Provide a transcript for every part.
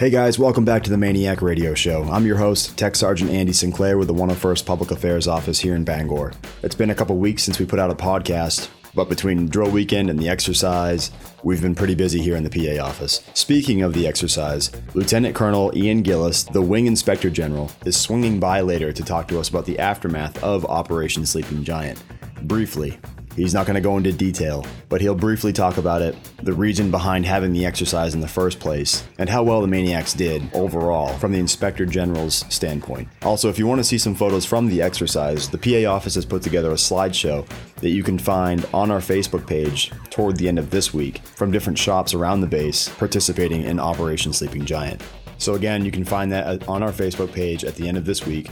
Hey guys, welcome back to the MAINEiac Radio Show. I'm your host, Tech Sergeant Andy Sinclair with the 101st Public Affairs Office here in Bangor. It's been a couple weeks since we put out a podcast, but between drill weekend and the exercise, we've been pretty busy here in the PA office. Speaking of the exercise, Lieutenant Colonel Ian Gillis, the Wing Inspector General, is swinging by later to talk to us about the aftermath of Operation Sleeping Giant. Briefly, He's not going to go into detail, but he'll briefly talk about it, the reason behind having the exercise in the first place, and how well the MAINEiacs did overall from the Inspector General's standpoint. Also, if you want to see some photos from the exercise, the PA office has put together a slideshow that you can find on our Facebook page toward the end of this week from different shops around the base participating in Operation Sleeping Giant. So, again, you can find that on our Facebook page at the end of this week.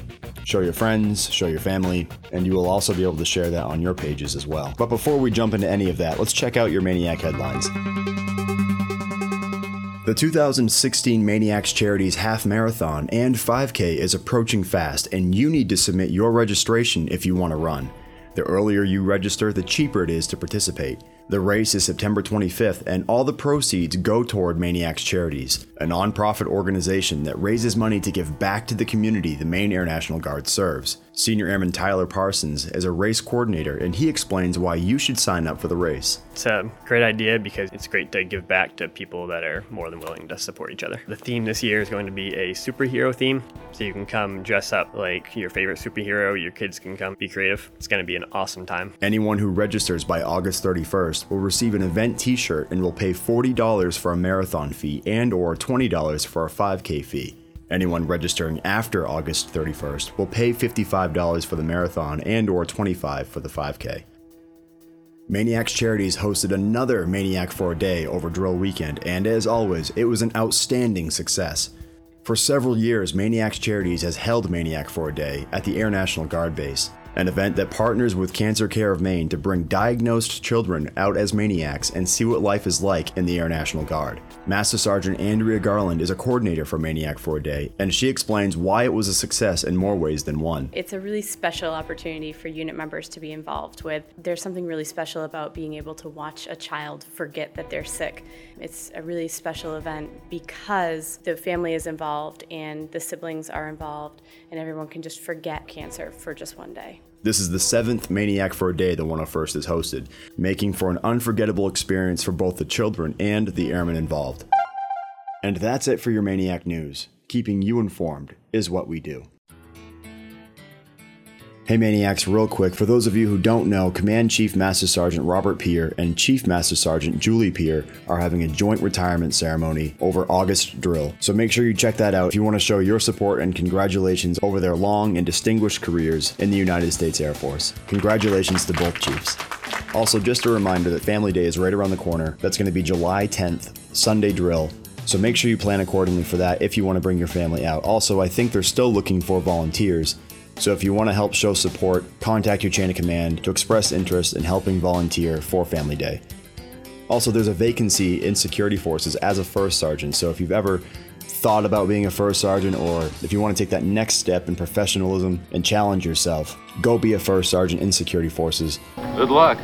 Show your friends, show your family, and you will also be able to share that on your pages as well. But before we jump into any of that, let's check out your MAINEiac headlines. The 2016 MAINEiacs Charities Half Marathon and 5K is approaching fast, and you need to submit your registration if you want to run. The earlier you register, the cheaper it is to participate. The race is September 25th, and all the proceeds go toward MAINEiacs Charities, a nonprofit organization that raises money to give back to the community the Maine Air National Guard serves. Senior Airman Tyler Parsons is a race coordinator, and he explains why you should sign up for the race. It's a great idea because it's great to give back to people that are more than willing to support each other. The theme this year is going to be a superhero theme, so you can come dress up like your favorite superhero. Your kids can come be creative. It's going to be an awesome time. Anyone who registers by August 31st will receive an event t-shirt and will pay $40 for a marathon fee and or $20 for a 5k fee. Anyone registering after August 31st will pay $55 for the marathon and or 25 for the 5K. MAINEiacs Charities hosted another MAINEiac for a Day over drill weekend, and as always, it was an outstanding success. For several years, MAINEiacs Charities has held MAINEiac for a Day at the Air National Guard Base an event that partners with Cancer Care of Maine to bring diagnosed children out as maniacs and see what life is like in the Air National Guard. Master Sergeant Andrea Garland is a coordinator for MAINEiac for a Day, and she explains why it was a success in more ways than one. It's a really special opportunity for unit members to be involved with. There's something really special about being able to watch a child forget that they're sick. It's a really special event because the family is involved and the siblings are involved, and everyone can just forget cancer for just one day. This is the seventh MAINEiac for a Day the 101st has hosted, making for an unforgettable experience for both the children and the airmen involved. And that's it for your MAINEiac news. Keeping you informed is what we do. Hey MAINEiacs, real quick, for those of you who don't know, Command Chief Master Sergeant Robert Peer and Chief Master Sergeant Julie Peer are having a joint retirement ceremony over August drill. So make sure you check that out if you want to show your support and congratulations over their long and distinguished careers in the United States Air Force. Congratulations to both chiefs. Also, just a reminder that Family Day is right around the corner. That's going to be July 10th, Sunday drill. So make sure you plan accordingly for that if you want to bring your family out. Also, I think they're still looking for volunteers. So if you want to help show support, contact your chain of command to express interest in helping volunteer for Family Day. Also, there's a vacancy in security forces as a first sergeant, so if you've ever thought about being a first sergeant or if you want to take that next step in professionalism and challenge yourself, go be a first sergeant in security forces. Good luck.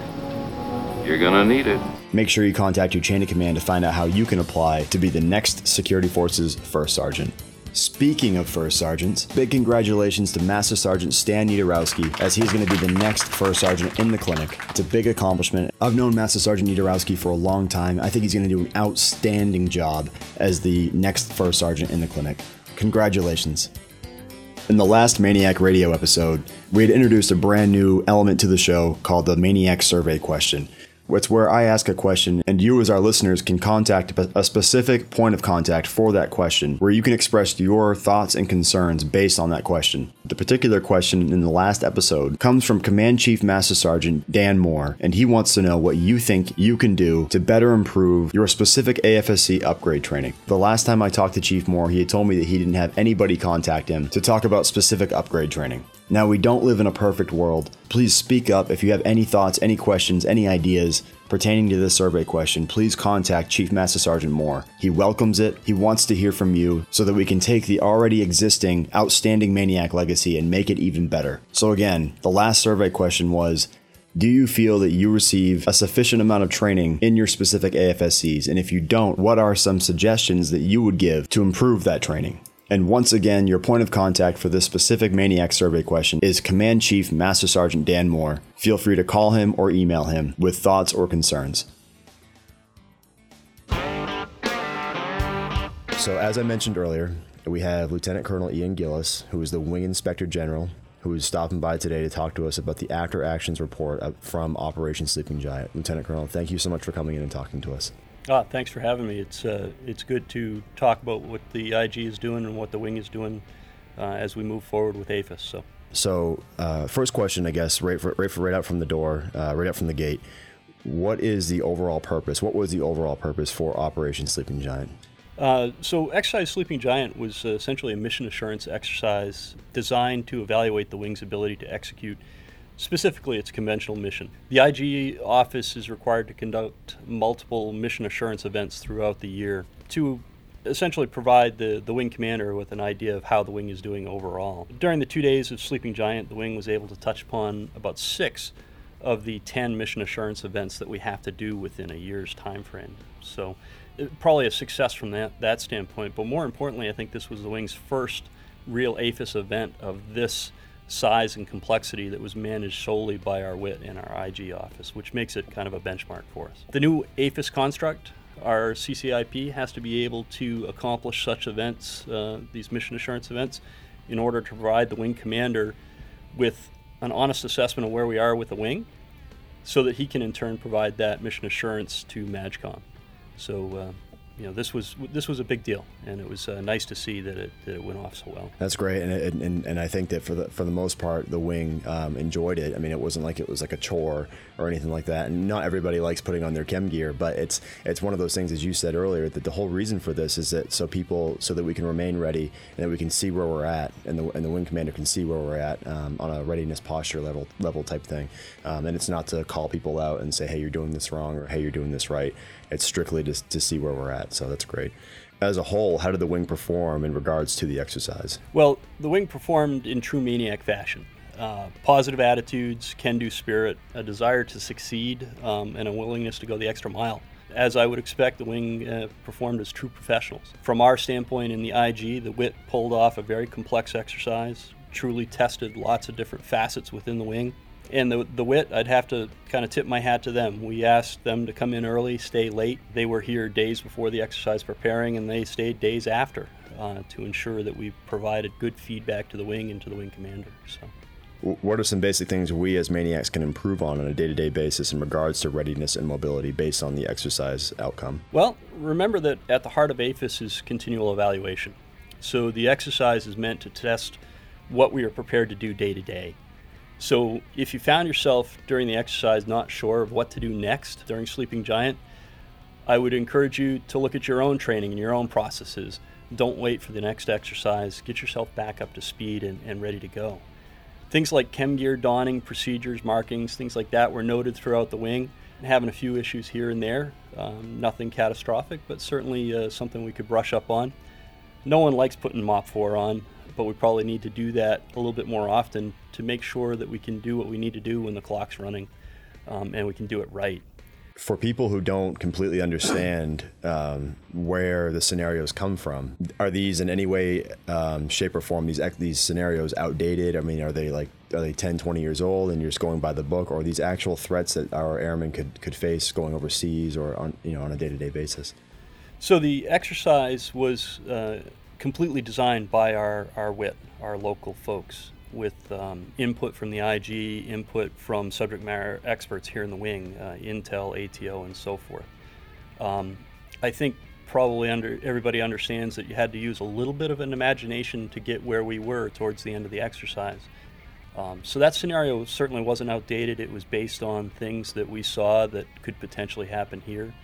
You're gonna need it. Make sure you contact your chain of command to find out how you can apply to be the next security forces first sergeant. Speaking of first sergeants, big congratulations to Master Sergeant Stan Niederowski as he's going to be the next first sergeant in the clinic. It's a big accomplishment. I've known Master Sergeant Niederowski for a long time. I think he's going to do an outstanding job as the next first sergeant in the clinic. Congratulations. In the last MAINEiac Radio episode, we had introduced a brand new element to the show called the MAINEiac Survey Question. It's where I ask a question and you, as our listeners, can contact a specific point of contact for that question where you can express your thoughts and concerns based on that question. The particular question in the last episode comes from Command Chief Master Sergeant Dan Moore, and he wants to know what you think you can do to better improve your specific AFSC upgrade training. The last time I talked to Chief Moore, he had told me that he didn't have anybody contact him to talk about specific upgrade training. Now, we don't live in a perfect world. Please speak up if you have any thoughts, any questions, any ideas pertaining to this survey question. Please contact Chief Master Sergeant Moore. He welcomes it. He wants to hear from you so that we can take the already existing outstanding MAINEiac legacy and make it even better. So, again, the last survey question was Do you feel that you receive a sufficient amount of training in your specific AFSCs? And if you don't, what are some suggestions that you would give to improve that training? And once again, your point of contact for this specific MAINEiac survey question is Command Chief Master Sergeant Dan Moore. Feel free to call him or email him with thoughts or concerns. So, as I mentioned earlier, we have Lieutenant Colonel Ian Gillis, who is the Wing Inspector General who is stopping by today to talk to us about the After Actions report from Operation Sleeping Giant. Lieutenant Colonel, thank you so much for coming in and talking to us. Ah, thanks for having me. It's uh, it's good to talk about what the IG is doing and what the wing is doing uh, as we move forward with AFIS. So, so uh, first question, I guess, right for, right for right out from the door, uh, right out from the gate. What is the overall purpose? What was the overall purpose for Operation Sleeping Giant? Uh, so, Exercise Sleeping Giant was uh, essentially a mission assurance exercise designed to evaluate the wing's ability to execute specifically its conventional mission. The IG office is required to conduct multiple mission assurance events throughout the year to essentially provide the, the wing commander with an idea of how the wing is doing overall. During the two days of Sleeping Giant, the wing was able to touch upon about six of the 10 mission assurance events that we have to do within a year's time frame. So probably a success from that, that standpoint. But more importantly, I think this was the Wing's first real AFIS event of this size and complexity that was managed solely by our WIT and our IG office, which makes it kind of a benchmark for us. The new AFIS construct, our CCIP, has to be able to accomplish such events, uh, these mission assurance events, in order to provide the wing commander with an honest assessment of where we are with the wing so that he can in turn provide that mission assurance to MAJCOM. So uh, you know this was this was a big deal, and it was uh, nice to see that it, that it went off so well. That's great, and, it, and and I think that for the for the most part, the wing um, enjoyed it. I mean, it wasn't like it was like a chore or anything like that. And not everybody likes putting on their chem gear, but it's it's one of those things, as you said earlier, that the whole reason for this is that so people so that we can remain ready and that we can see where we're at, and the and the wing commander can see where we're at um, on a readiness posture level level type thing. Um, and it's not to call people out and say, hey, you're doing this wrong or hey, you're doing this right. It's strictly just to see where we're at. So that's great. As a whole, how did the wing perform in regards to the exercise? Well, the wing performed in true maniac fashion. Uh, positive attitudes, can do spirit, a desire to succeed, um, and a willingness to go the extra mile. As I would expect, the wing uh, performed as true professionals. From our standpoint in the IG, the WIT pulled off a very complex exercise, truly tested lots of different facets within the wing and the the wit i'd have to kind of tip my hat to them. We asked them to come in early stay late. They were here days before the exercise preparing and they stayed days after uh, to ensure that we provided good feedback to the wing and to the wing commander so. What are some basic things we as maniacs can improve on on a day-to-day basis in regards to readiness and mobility based on the exercise outcome? Well remember that at the heart of afis is continual evaluation. So the exercise is meant to test what we are prepared to do day to day so if you found yourself during the exercise not sure of what to do next during Sleeping Giant, I would encourage you to look at your own training and your own processes. Don't wait for the next exercise. Get yourself back up to speed and, and ready to go. Things like chem gear donning, procedures, markings, things like that were noted throughout the wing. Having a few issues here and there, um, nothing catastrophic, but certainly uh, something we could brush up on. No one likes putting MOPP 4 on but we probably need to do that a little bit more often to make sure that we can do what we need to do when the clock's running um, and we can do it right. For people who don't completely understand um, where the scenarios come from, are these in any way, um, shape, or form, these these scenarios outdated? I mean, are they like are they 10, 20 years old and you're just going by the book, or these actual threats that our airmen could, could face going overseas or on you know on a day to day basis? So the exercise was uh, completely designed by our, our WIT, our local folks, with um, input from the IG, input from subject matter experts here in the wing, uh, Intel, ATO, and so forth. Um, I think probably under everybody understands that you had to use a little bit of an imagination to get where we were towards the end of the exercise. Um, so that scenario certainly wasn't outdated. It was based on things that we saw that could potentially happen here.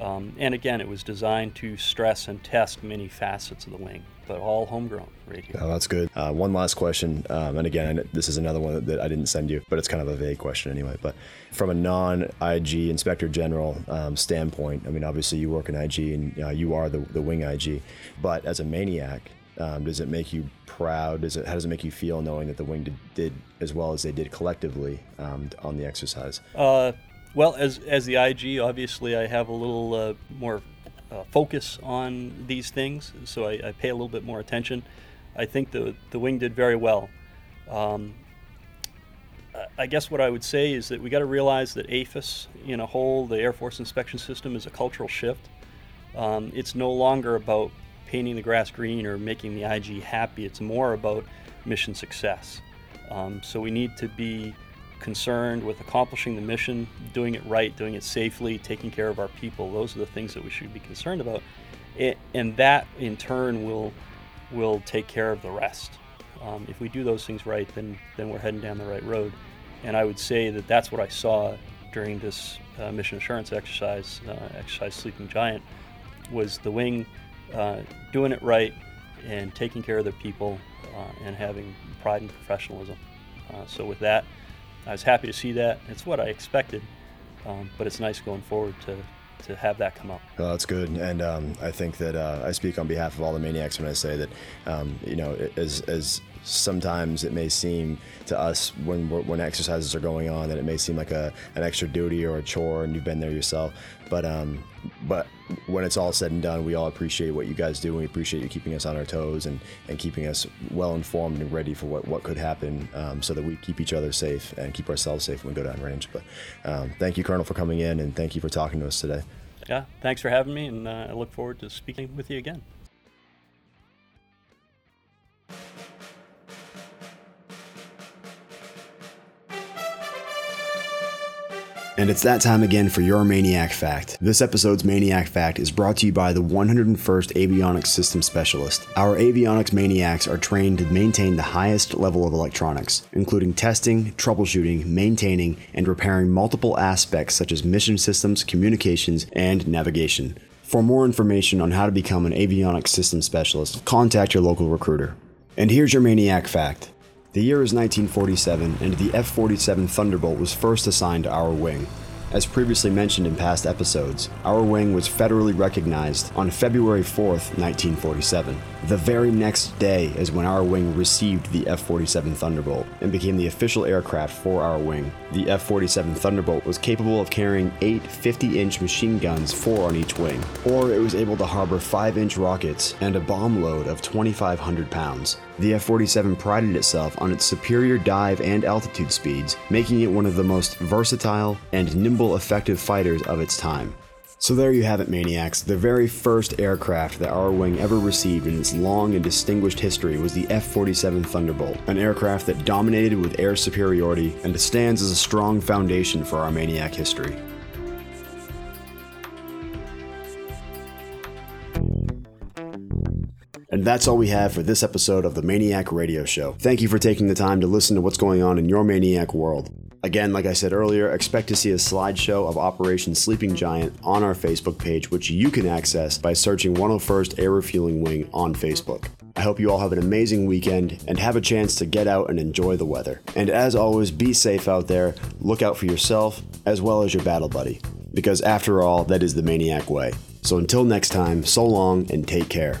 Um, and again, it was designed to stress and test many facets of the wing, but all homegrown right here. Oh, that's good. Uh, one last question, um, and again, this is another one that I didn't send you, but it's kind of a vague question anyway. But from a non-IG inspector general um, standpoint, I mean, obviously you work in IG and uh, you are the, the wing IG, but as a maniac, Um, does it make you proud? Does it how does it make you feel knowing that the wing did, did as well as they did collectively um, on the exercise? Uh, well, as as the IG, obviously, I have a little uh, more uh, focus on these things, so I, I, pay a little bit more attention. I think the the wing did very well. Um, I guess what I would say is that we got to realize that AFIS, in a whole, the Air Force inspection system, is a cultural shift. Um, it's no longer about painting the grass green or making the IG happy. It's more about mission success. Um, so we need to be concerned with accomplishing the mission, doing it right, doing it safely, taking care of our people. Those are the things that we should be concerned about, and that in turn will will take care of the rest. Um, if we do those things right, then then we're heading down the right road. And I would say that that's what I saw during this uh, mission assurance exercise, uh, exercise Sleeping Giant, was the wing uh, doing it right and taking care of their people uh, and having pride and professionalism. Uh, so with that, I was happy to see that. It's what I expected, um, but it's nice going forward to to have that come up. Well, that's good, and um, I think that uh, I speak on behalf of all the maniacs when I say that um, you know as as sometimes it may seem to us when when exercises are going on that it may seem like a an extra duty or a chore, and you've been there yourself. But um, but when it's all said and done, we all appreciate what you guys do. And we appreciate you keeping us on our toes and, and keeping us well informed and ready for what, what could happen, um, so that we keep each other safe and keep ourselves safe when we go down range. But um, thank you, Colonel, for coming in, and thank you for talking to us today. Yeah, thanks for having me, and uh, I look forward to speaking with you again. And it's that time again for your MAINEiac Fact. This episode's MAINEiac Fact is brought to you by the 101st Avionics System Specialist. Our avionics maniacs are trained to maintain the highest level of electronics, including testing, troubleshooting, maintaining, and repairing multiple aspects such as mission systems, communications, and navigation. For more information on how to become an avionics system specialist, contact your local recruiter. And here's your MAINEiac Fact. The year is 1947, and the F 47 Thunderbolt was first assigned to our wing. As previously mentioned in past episodes, our wing was federally recognized on February 4th, 1947. The very next day is when our wing received the F 47 Thunderbolt and became the official aircraft for our wing. The F 47 Thunderbolt was capable of carrying eight 50 inch machine guns, four on each wing, or it was able to harbor 5 inch rockets and a bomb load of 2,500 pounds. The F 47 prided itself on its superior dive and altitude speeds, making it one of the most versatile and nimble effective fighters of its time. So there you have it, MAINEiacs. The very first aircraft that our wing ever received in its long and distinguished history was the F 47 Thunderbolt, an aircraft that dominated with air superiority and stands as a strong foundation for our MAINEiac history. That's all we have for this episode of the MAINEiac Radio Show. Thank you for taking the time to listen to what's going on in your MAINEiac world. Again, like I said earlier, expect to see a slideshow of Operation Sleeping Giant on our Facebook page, which you can access by searching 101st Air Refueling Wing on Facebook. I hope you all have an amazing weekend and have a chance to get out and enjoy the weather. And as always, be safe out there, look out for yourself as well as your battle buddy, because after all, that is the MAINEiac way. So until next time, so long and take care.